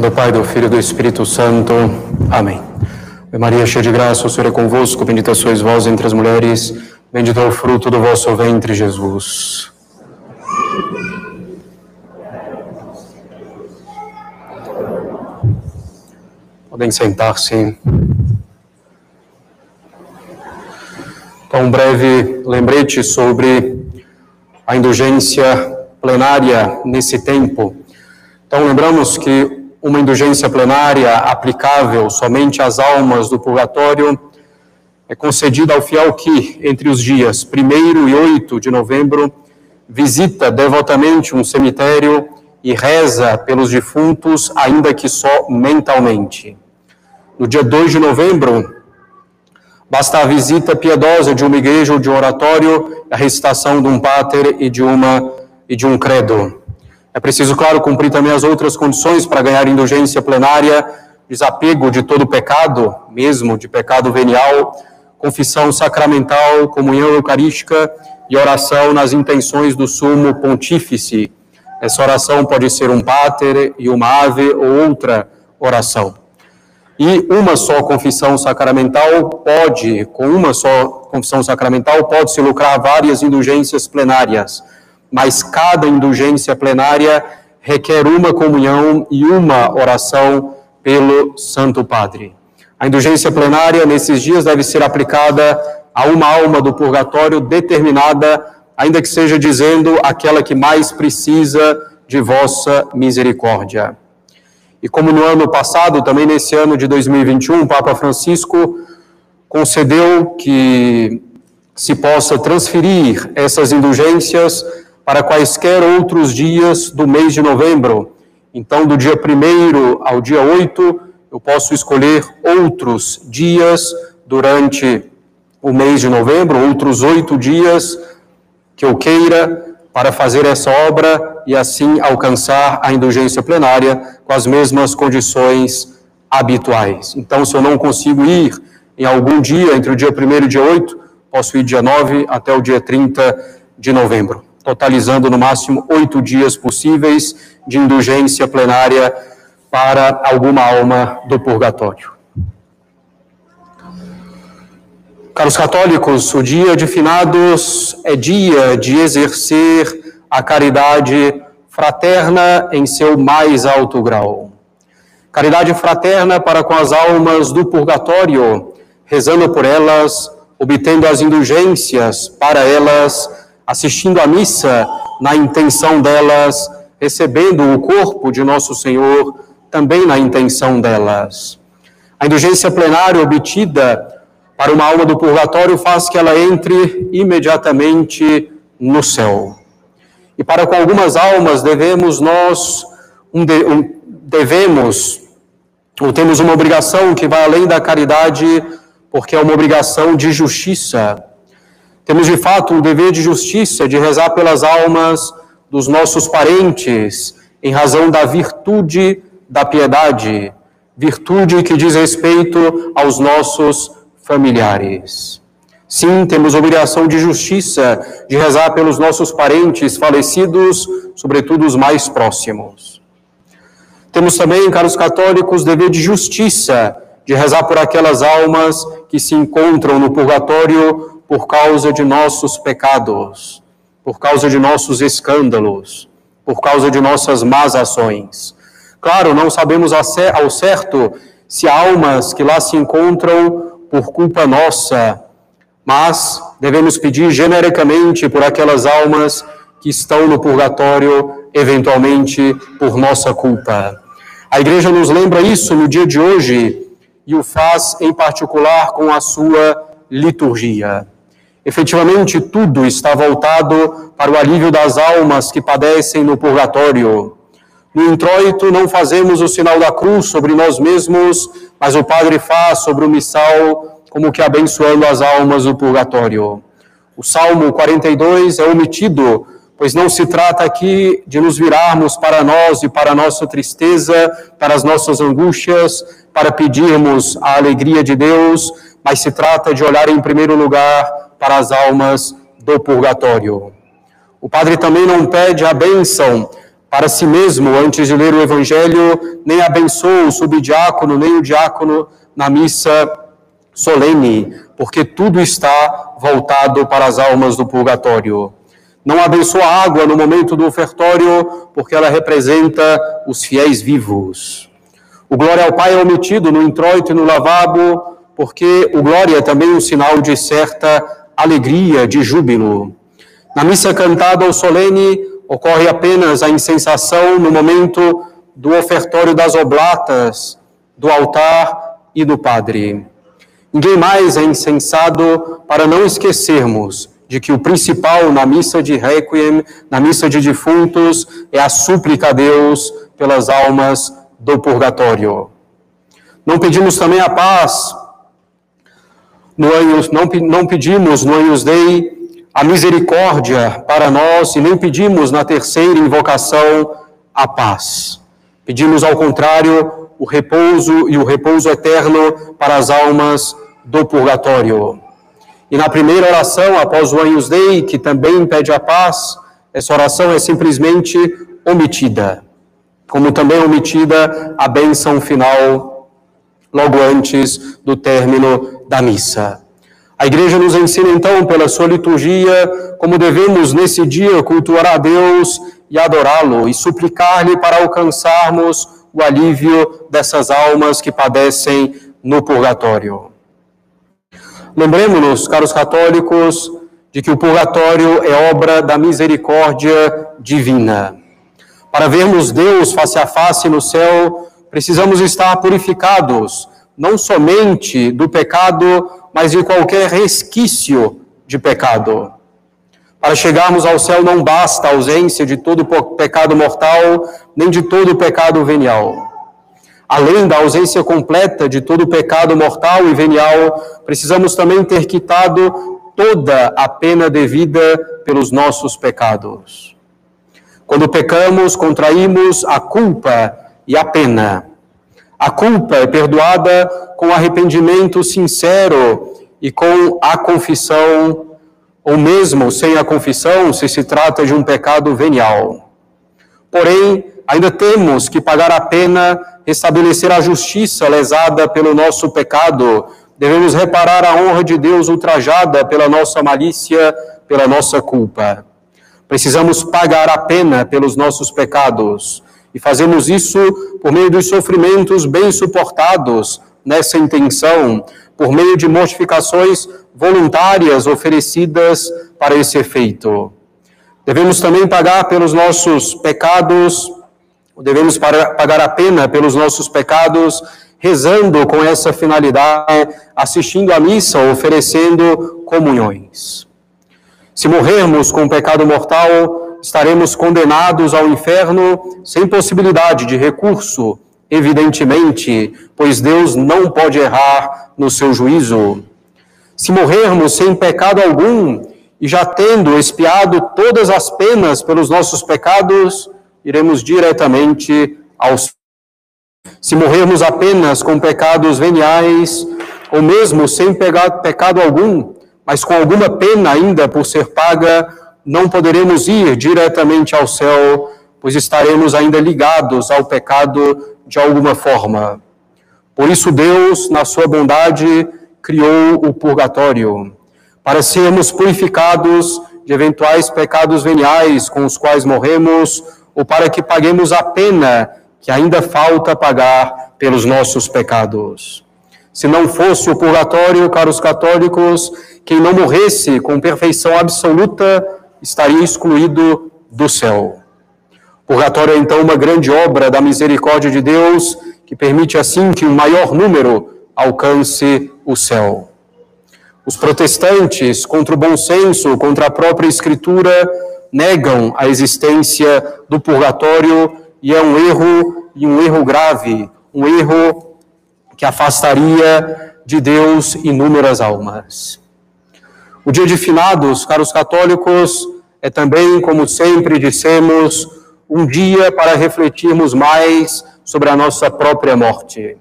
do Pai, do Filho e do Espírito Santo. Amém. Maria, cheia de graça, o Senhor é convosco, bendita sois vós entre as mulheres, bendito é o fruto do vosso ventre, Jesus. Podem sentar-se. Então, um breve lembrete sobre a indulgência plenária nesse tempo. Então, lembramos que uma indulgência plenária aplicável somente às almas do purgatório é concedida ao fiel que, entre os dias 1 e 8 de novembro, visita devotamente um cemitério e reza pelos defuntos, ainda que só mentalmente. No dia 2 de novembro, basta a visita piedosa de uma igreja ou de um oratório, a recitação de um pater e de, uma, e de um credo. É preciso, claro, cumprir também as outras condições para ganhar indulgência plenária, desapego de todo pecado, mesmo de pecado venial, confissão sacramental, comunhão eucarística e oração nas intenções do sumo pontífice. Essa oração pode ser um pater e uma ave ou outra oração. E uma só confissão sacramental pode, com uma só confissão sacramental, pode se lucrar várias indulgências plenárias mas cada indulgência plenária requer uma comunhão e uma oração pelo Santo Padre. A indulgência plenária nesses dias deve ser aplicada a uma alma do purgatório determinada, ainda que seja dizendo aquela que mais precisa de vossa misericórdia. E como no ano passado, também nesse ano de 2021, o Papa Francisco concedeu que se possa transferir essas indulgências para quaisquer outros dias do mês de novembro. Então, do dia 1 ao dia 8, eu posso escolher outros dias durante o mês de novembro, outros oito dias que eu queira para fazer essa obra e assim alcançar a indulgência plenária com as mesmas condições habituais. Então, se eu não consigo ir em algum dia, entre o dia 1 e o dia 8, posso ir dia 9 até o dia 30 de novembro totalizando no máximo oito dias possíveis de indulgência plenária para alguma alma do purgatório. Caros católicos, o dia de finados é dia de exercer a caridade fraterna em seu mais alto grau. Caridade fraterna para com as almas do purgatório, rezando por elas, obtendo as indulgências para elas, assistindo à missa na intenção delas, recebendo o corpo de nosso Senhor também na intenção delas. A indulgência plenária obtida para uma alma do purgatório faz que ela entre imediatamente no céu. E para com algumas almas devemos nós um, de, um, devemos ou temos uma obrigação que vai além da caridade, porque é uma obrigação de justiça. Temos de fato um dever de justiça de rezar pelas almas dos nossos parentes, em razão da virtude da piedade, virtude que diz respeito aos nossos familiares. Sim, temos obrigação de justiça de rezar pelos nossos parentes falecidos, sobretudo os mais próximos. Temos também, caros católicos, dever de justiça de rezar por aquelas almas que se encontram no purgatório por causa de nossos pecados, por causa de nossos escândalos, por causa de nossas más ações. Claro, não sabemos ao certo se há almas que lá se encontram por culpa nossa, mas devemos pedir genericamente por aquelas almas que estão no purgatório, eventualmente por nossa culpa. A igreja nos lembra isso no dia de hoje e o faz em particular com a sua liturgia. Efetivamente, tudo está voltado para o alívio das almas que padecem no purgatório. No introito, não fazemos o sinal da cruz sobre nós mesmos, mas o Padre faz sobre o missal, como que abençoando as almas do purgatório. O Salmo 42 é omitido, pois não se trata aqui de nos virarmos para nós e para a nossa tristeza, para as nossas angústias, para pedirmos a alegria de Deus, mas se trata de olhar em primeiro lugar para as almas do purgatório. O padre também não pede a bênção para si mesmo, antes de ler o Evangelho, nem abençoa o subdiácono, nem o diácono na missa solene, porque tudo está voltado para as almas do purgatório. Não abençoa a água no momento do ofertório, porque ela representa os fiéis vivos. O glória ao Pai é omitido no introito e no lavabo, porque o glória é também um sinal de certa alegria, de júbilo. Na missa cantada ou solene, ocorre apenas a incensação no momento do ofertório das oblatas, do altar e do padre. Ninguém mais é incensado para não esquecermos de que o principal na missa de Requiem, na missa de defuntos, é a súplica a Deus pelas almas do purgatório. Não pedimos também a paz, Anjos, não, não pedimos no Anjos Dei a misericórdia para nós e nem pedimos na terceira invocação a paz. Pedimos, ao contrário, o repouso e o repouso eterno para as almas do purgatório. E na primeira oração, após o Anjos Dei, que também pede a paz, essa oração é simplesmente omitida, como também omitida a bênção final logo antes do término da missa. A igreja nos ensina então, pela sua liturgia, como devemos nesse dia cultuar a Deus e adorá-lo e suplicar-lhe para alcançarmos o alívio dessas almas que padecem no purgatório. Lembremos-nos, caros católicos, de que o purgatório é obra da misericórdia divina. Para vermos Deus face a face no céu, precisamos estar purificados, não somente do pecado mas de qualquer resquício de pecado. Para chegarmos ao céu não basta a ausência de todo pecado mortal, nem de todo pecado venial. Além da ausência completa de todo pecado mortal e venial, precisamos também ter quitado toda a pena devida pelos nossos pecados. Quando pecamos, contraímos a culpa e a pena. A culpa é perdoada com arrependimento sincero e com a confissão, ou mesmo sem a confissão, se se trata de um pecado venial. Porém, ainda temos que pagar a pena, estabelecer a justiça lesada pelo nosso pecado, devemos reparar a honra de Deus ultrajada pela nossa malícia, pela nossa culpa. Precisamos pagar a pena pelos nossos pecados e fazemos isso por meio dos sofrimentos bem suportados nessa intenção, por meio de mortificações voluntárias oferecidas para esse efeito. Devemos também pagar pelos nossos pecados, devemos pagar a pena pelos nossos pecados, rezando com essa finalidade, assistindo à missa, oferecendo comunhões. Se morrermos com o pecado mortal, estaremos condenados ao inferno sem possibilidade de recurso, evidentemente, pois Deus não pode errar no seu juízo. Se morrermos sem pecado algum e já tendo expiado todas as penas pelos nossos pecados, iremos diretamente aos se morrermos apenas com pecados veniais, ou mesmo sem pecado algum, mas com alguma pena ainda por ser paga, não poderemos ir diretamente ao céu, pois estaremos ainda ligados ao pecado de alguma forma. Por isso, Deus, na sua bondade, criou o purgatório, para sermos purificados de eventuais pecados veniais com os quais morremos, ou para que paguemos a pena que ainda falta pagar pelos nossos pecados. Se não fosse o purgatório, caros católicos, quem não morresse com perfeição absoluta estaria excluído do céu. O purgatório é então uma grande obra da misericórdia de Deus que permite assim que um maior número alcance o céu. Os protestantes, contra o bom senso, contra a própria Escritura, negam a existência do purgatório e é um erro e um erro grave, um erro que afastaria de Deus inúmeras almas. O dia de finados, caros católicos, é também, como sempre dissemos, um dia para refletirmos mais sobre a nossa própria morte.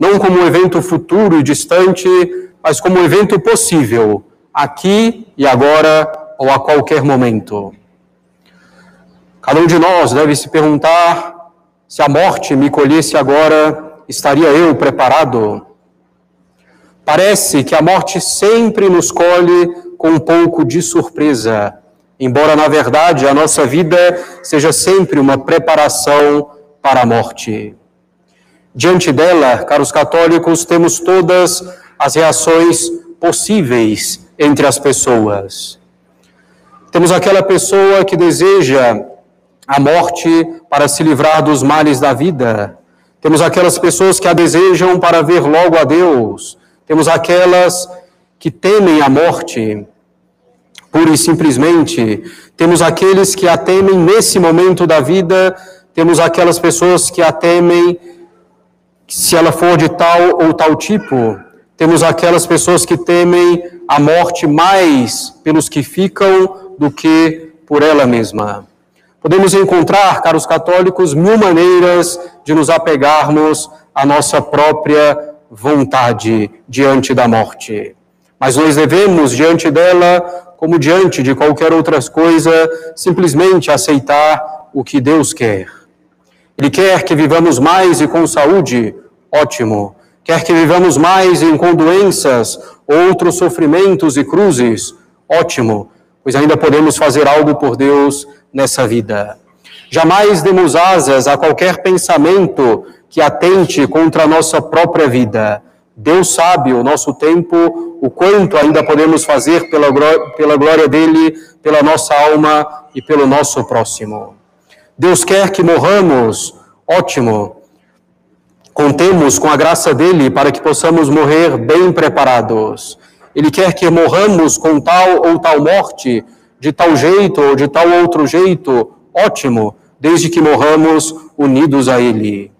Não como um evento futuro e distante, mas como um evento possível, aqui e agora ou a qualquer momento. Cada um de nós deve se perguntar se a morte me colhesse agora, estaria eu preparado? Parece que a morte sempre nos colhe com um pouco de surpresa, embora na verdade a nossa vida seja sempre uma preparação para a morte. Diante dela, caros católicos, temos todas as reações possíveis entre as pessoas. Temos aquela pessoa que deseja a morte para se livrar dos males da vida. Temos aquelas pessoas que a desejam para ver logo a Deus. Temos aquelas que temem a morte, pura e simplesmente. Temos aqueles que a temem nesse momento da vida. Temos aquelas pessoas que a temem se ela for de tal ou tal tipo. Temos aquelas pessoas que temem a morte mais pelos que ficam do que por ela mesma. Podemos encontrar, caros católicos, mil maneiras de nos apegarmos à nossa própria vontade diante da morte. Mas nós devemos, diante dela, como diante de qualquer outra coisa, simplesmente aceitar o que Deus quer. Ele quer que vivamos mais e com saúde, ótimo. Quer que vivamos mais e com doenças, outros sofrimentos e cruzes, ótimo, pois ainda podemos fazer algo por Deus nessa vida. Jamais demos asas a qualquer pensamento que atente contra a nossa própria vida. Deus sabe o nosso tempo, o quanto ainda podemos fazer pela, pela glória dele, pela nossa alma e pelo nosso próximo. Deus quer que morramos, ótimo. Contemos com a graça dele para que possamos morrer bem preparados. Ele quer que morramos com tal ou tal morte, de tal jeito ou de tal outro jeito, ótimo, desde que morramos unidos a Ele.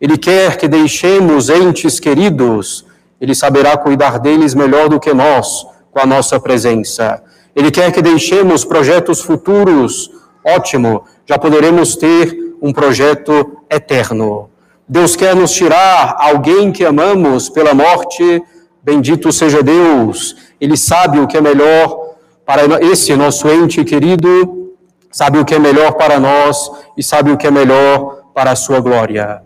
Ele quer que deixemos entes queridos, Ele saberá cuidar deles melhor do que nós, com a nossa presença. Ele quer que deixemos projetos futuros, ótimo, já poderemos ter um projeto eterno. Deus quer nos tirar alguém que amamos pela morte, bendito seja Deus, Ele sabe o que é melhor para esse nosso ente querido, sabe o que é melhor para nós e sabe o que é melhor para a sua glória.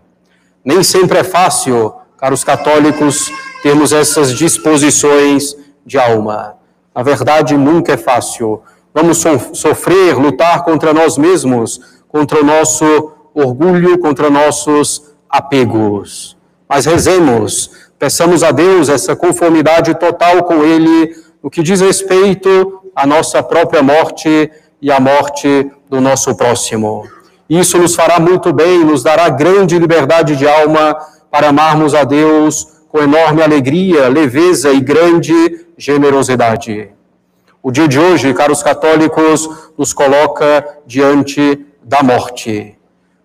Nem sempre é fácil, caros católicos, termos essas disposições de alma. Na verdade, nunca é fácil. Vamos so sofrer, lutar contra nós mesmos, contra o nosso orgulho, contra nossos apegos. Mas rezemos, peçamos a Deus essa conformidade total com Ele, no que diz respeito a nossa própria morte e a morte do nosso próximo. Isso nos fará muito bem, nos dará grande liberdade de alma para amarmos a Deus com enorme alegria, leveza e grande generosidade. O dia de hoje, caros católicos, nos coloca diante da morte.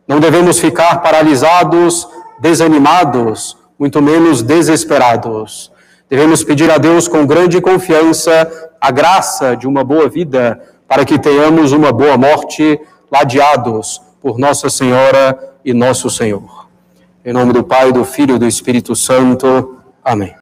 Não devemos ficar paralisados, desanimados, muito menos desesperados. Devemos pedir a Deus com grande confiança a graça de uma boa vida para que tenhamos uma boa morte, ladeados por Nossa Senhora e nosso Senhor. Em nome do Pai, do Filho e do Espírito Santo. Amém.